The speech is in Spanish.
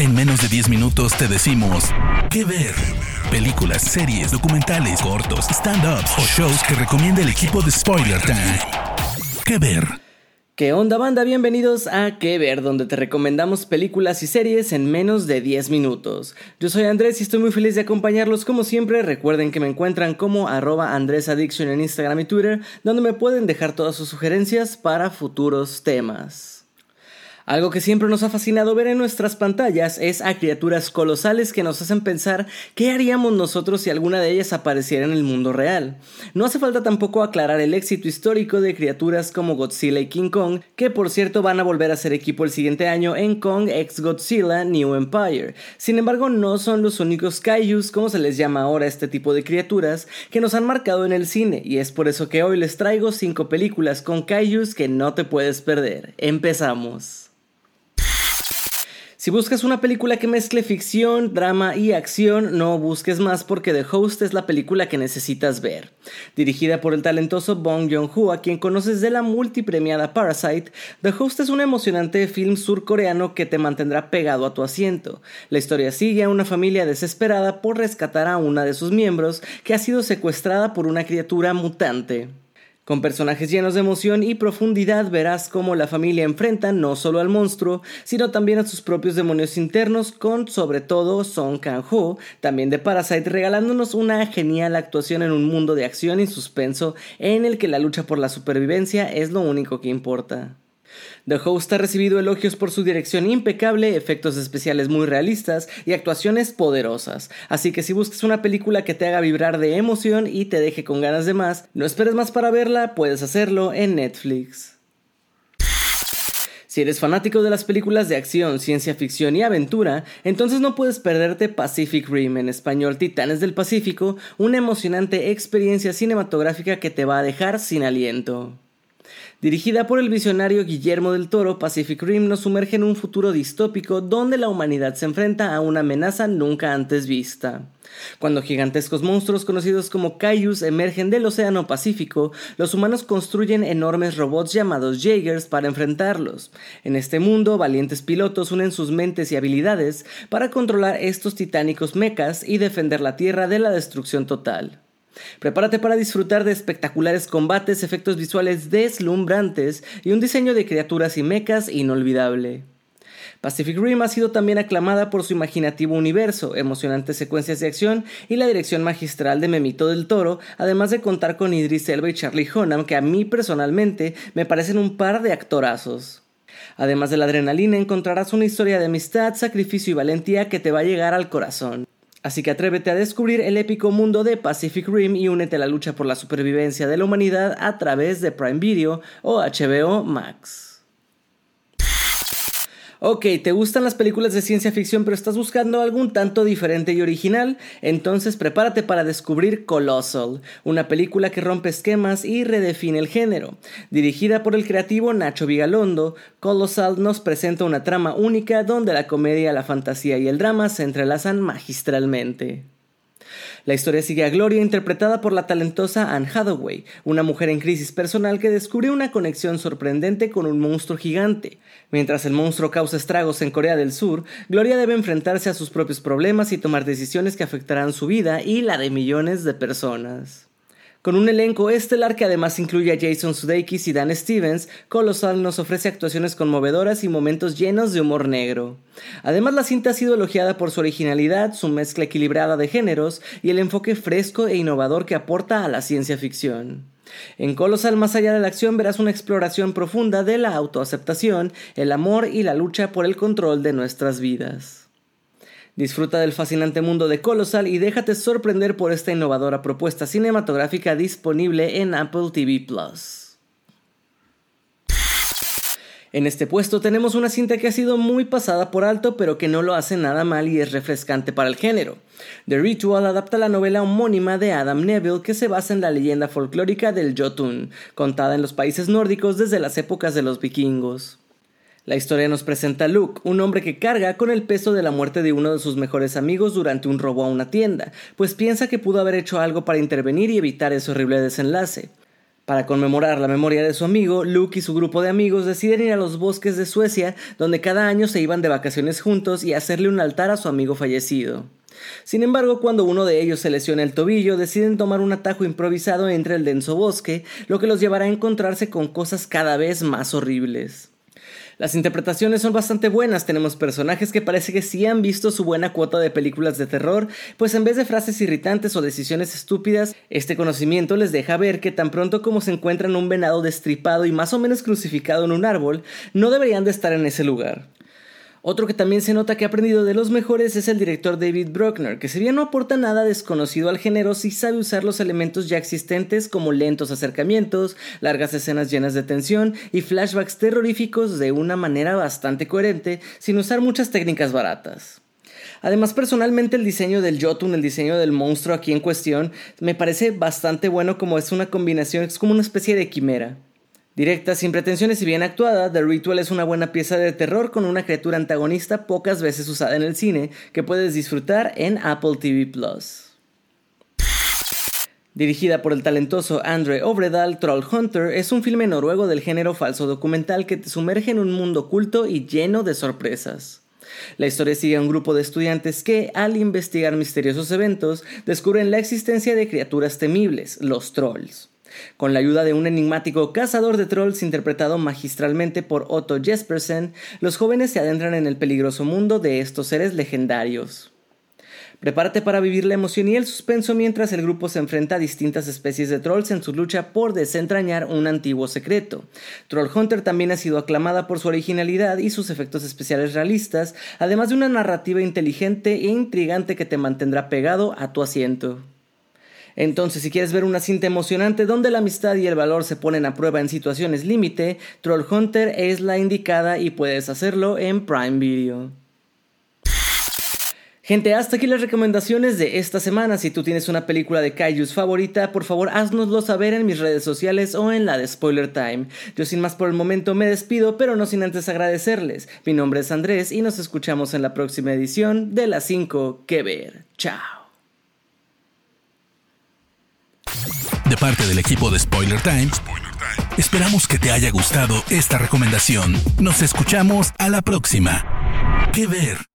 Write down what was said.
En menos de 10 minutos te decimos qué ver. Películas, series, documentales, cortos, stand-ups o shows que recomienda el equipo de Spoiler Time. ¿Qué ver? ¿Qué onda banda? Bienvenidos a Que Ver, donde te recomendamos películas y series en menos de 10 minutos. Yo soy Andrés y estoy muy feliz de acompañarlos como siempre. Recuerden que me encuentran como arroba Andrés Addiction en Instagram y Twitter, donde me pueden dejar todas sus sugerencias para futuros temas. Algo que siempre nos ha fascinado ver en nuestras pantallas es a criaturas colosales que nos hacen pensar qué haríamos nosotros si alguna de ellas apareciera en el mundo real. No hace falta tampoco aclarar el éxito histórico de criaturas como Godzilla y King Kong, que por cierto van a volver a ser equipo el siguiente año en Kong x Godzilla New Empire. Sin embargo, no son los únicos kaijus, como se les llama ahora este tipo de criaturas, que nos han marcado en el cine, y es por eso que hoy les traigo 5 películas con kaijus que no te puedes perder. Empezamos. Si buscas una película que mezcle ficción, drama y acción, no busques más porque The Host es la película que necesitas ver. Dirigida por el talentoso Bong Joon-ho, a quien conoces de la multipremiada Parasite, The Host es un emocionante film surcoreano que te mantendrá pegado a tu asiento. La historia sigue a una familia desesperada por rescatar a una de sus miembros que ha sido secuestrada por una criatura mutante. Con personajes llenos de emoción y profundidad verás cómo la familia enfrenta no solo al monstruo, sino también a sus propios demonios internos, con sobre todo Song Kang-ho, también de Parasite, regalándonos una genial actuación en un mundo de acción y suspenso en el que la lucha por la supervivencia es lo único que importa. The Host ha recibido elogios por su dirección impecable, efectos especiales muy realistas y actuaciones poderosas. Así que si buscas una película que te haga vibrar de emoción y te deje con ganas de más, no esperes más para verla, puedes hacerlo en Netflix. Si eres fanático de las películas de acción, ciencia ficción y aventura, entonces no puedes perderte Pacific Rim, en español Titanes del Pacífico, una emocionante experiencia cinematográfica que te va a dejar sin aliento. Dirigida por el visionario Guillermo del Toro, Pacific Rim nos sumerge en un futuro distópico donde la humanidad se enfrenta a una amenaza nunca antes vista. Cuando gigantescos monstruos conocidos como Kaijus emergen del Océano Pacífico, los humanos construyen enormes robots llamados Jaegers para enfrentarlos. En este mundo, valientes pilotos unen sus mentes y habilidades para controlar estos titánicos mechas y defender la Tierra de la destrucción total. Prepárate para disfrutar de espectaculares combates, efectos visuales deslumbrantes y un diseño de criaturas y mechas inolvidable. Pacific Rim ha sido también aclamada por su imaginativo universo, emocionantes secuencias de acción y la dirección magistral de Memito del Toro, además de contar con Idris Elba y Charlie Hunnam, que a mí personalmente me parecen un par de actorazos. Además de la adrenalina, encontrarás una historia de amistad, sacrificio y valentía que te va a llegar al corazón. Así que atrévete a descubrir el épico mundo de Pacific Rim y únete a la lucha por la supervivencia de la humanidad a través de Prime Video o HBO Max. Ok, ¿te gustan las películas de ciencia ficción pero estás buscando algún tanto diferente y original? Entonces prepárate para descubrir Colossal, una película que rompe esquemas y redefine el género. Dirigida por el creativo Nacho Vigalondo, Colossal nos presenta una trama única donde la comedia, la fantasía y el drama se entrelazan magistralmente. La historia sigue a Gloria interpretada por la talentosa Anne Hathaway, una mujer en crisis personal que descubre una conexión sorprendente con un monstruo gigante. Mientras el monstruo causa estragos en Corea del Sur, Gloria debe enfrentarse a sus propios problemas y tomar decisiones que afectarán su vida y la de millones de personas. Con un elenco estelar que además incluye a Jason Sudeikis y Dan Stevens, Colossal nos ofrece actuaciones conmovedoras y momentos llenos de humor negro. Además, la cinta ha sido elogiada por su originalidad, su mezcla equilibrada de géneros y el enfoque fresco e innovador que aporta a la ciencia ficción. En Colossal, más allá de la acción, verás una exploración profunda de la autoaceptación, el amor y la lucha por el control de nuestras vidas. Disfruta del fascinante mundo de Colossal y déjate sorprender por esta innovadora propuesta cinematográfica disponible en Apple TV Plus. En este puesto tenemos una cinta que ha sido muy pasada por alto pero que no lo hace nada mal y es refrescante para el género. The Ritual adapta la novela homónima de Adam Neville que se basa en la leyenda folclórica del Jotun, contada en los países nórdicos desde las épocas de los vikingos. La historia nos presenta a Luke, un hombre que carga con el peso de la muerte de uno de sus mejores amigos durante un robo a una tienda, pues piensa que pudo haber hecho algo para intervenir y evitar ese horrible desenlace. Para conmemorar la memoria de su amigo, Luke y su grupo de amigos deciden ir a los bosques de Suecia, donde cada año se iban de vacaciones juntos y hacerle un altar a su amigo fallecido. Sin embargo, cuando uno de ellos se lesiona el tobillo, deciden tomar un atajo improvisado entre el denso bosque, lo que los llevará a encontrarse con cosas cada vez más horribles. Las interpretaciones son bastante buenas, tenemos personajes que parece que sí han visto su buena cuota de películas de terror, pues en vez de frases irritantes o decisiones estúpidas, este conocimiento les deja ver que tan pronto como se encuentran un venado destripado y más o menos crucificado en un árbol, no deberían de estar en ese lugar. Otro que también se nota que ha aprendido de los mejores es el director David Bruckner, que si bien no aporta nada desconocido al género, sí sabe usar los elementos ya existentes como lentos acercamientos, largas escenas llenas de tensión y flashbacks terroríficos de una manera bastante coherente, sin usar muchas técnicas baratas. Además, personalmente el diseño del Jotun, el diseño del monstruo aquí en cuestión, me parece bastante bueno como es una combinación, es como una especie de quimera. Directa, sin pretensiones y bien actuada, The Ritual es una buena pieza de terror con una criatura antagonista pocas veces usada en el cine que puedes disfrutar en Apple TV Plus. Dirigida por el talentoso Andre Ovredal, Troll Hunter es un filme noruego del género falso documental que te sumerge en un mundo oculto y lleno de sorpresas. La historia sigue a un grupo de estudiantes que, al investigar misteriosos eventos, descubren la existencia de criaturas temibles, los trolls. Con la ayuda de un enigmático cazador de trolls interpretado magistralmente por Otto Jespersen, los jóvenes se adentran en el peligroso mundo de estos seres legendarios. Prepárate para vivir la emoción y el suspenso mientras el grupo se enfrenta a distintas especies de trolls en su lucha por desentrañar un antiguo secreto. Troll Hunter también ha sido aclamada por su originalidad y sus efectos especiales realistas, además de una narrativa inteligente e intrigante que te mantendrá pegado a tu asiento. Entonces, si quieres ver una cinta emocionante donde la amistad y el valor se ponen a prueba en situaciones límite, Troll Hunter es la indicada y puedes hacerlo en Prime Video. Gente, hasta aquí las recomendaciones de esta semana. Si tú tienes una película de Kaijus favorita, por favor haznoslo saber en mis redes sociales o en la de Spoiler Time. Yo sin más por el momento me despido, pero no sin antes agradecerles. Mi nombre es Andrés y nos escuchamos en la próxima edición de las 5 que ver. Chao. De parte del equipo de Spoiler Times, esperamos que te haya gustado esta recomendación. Nos escuchamos a la próxima. ¿Qué ver?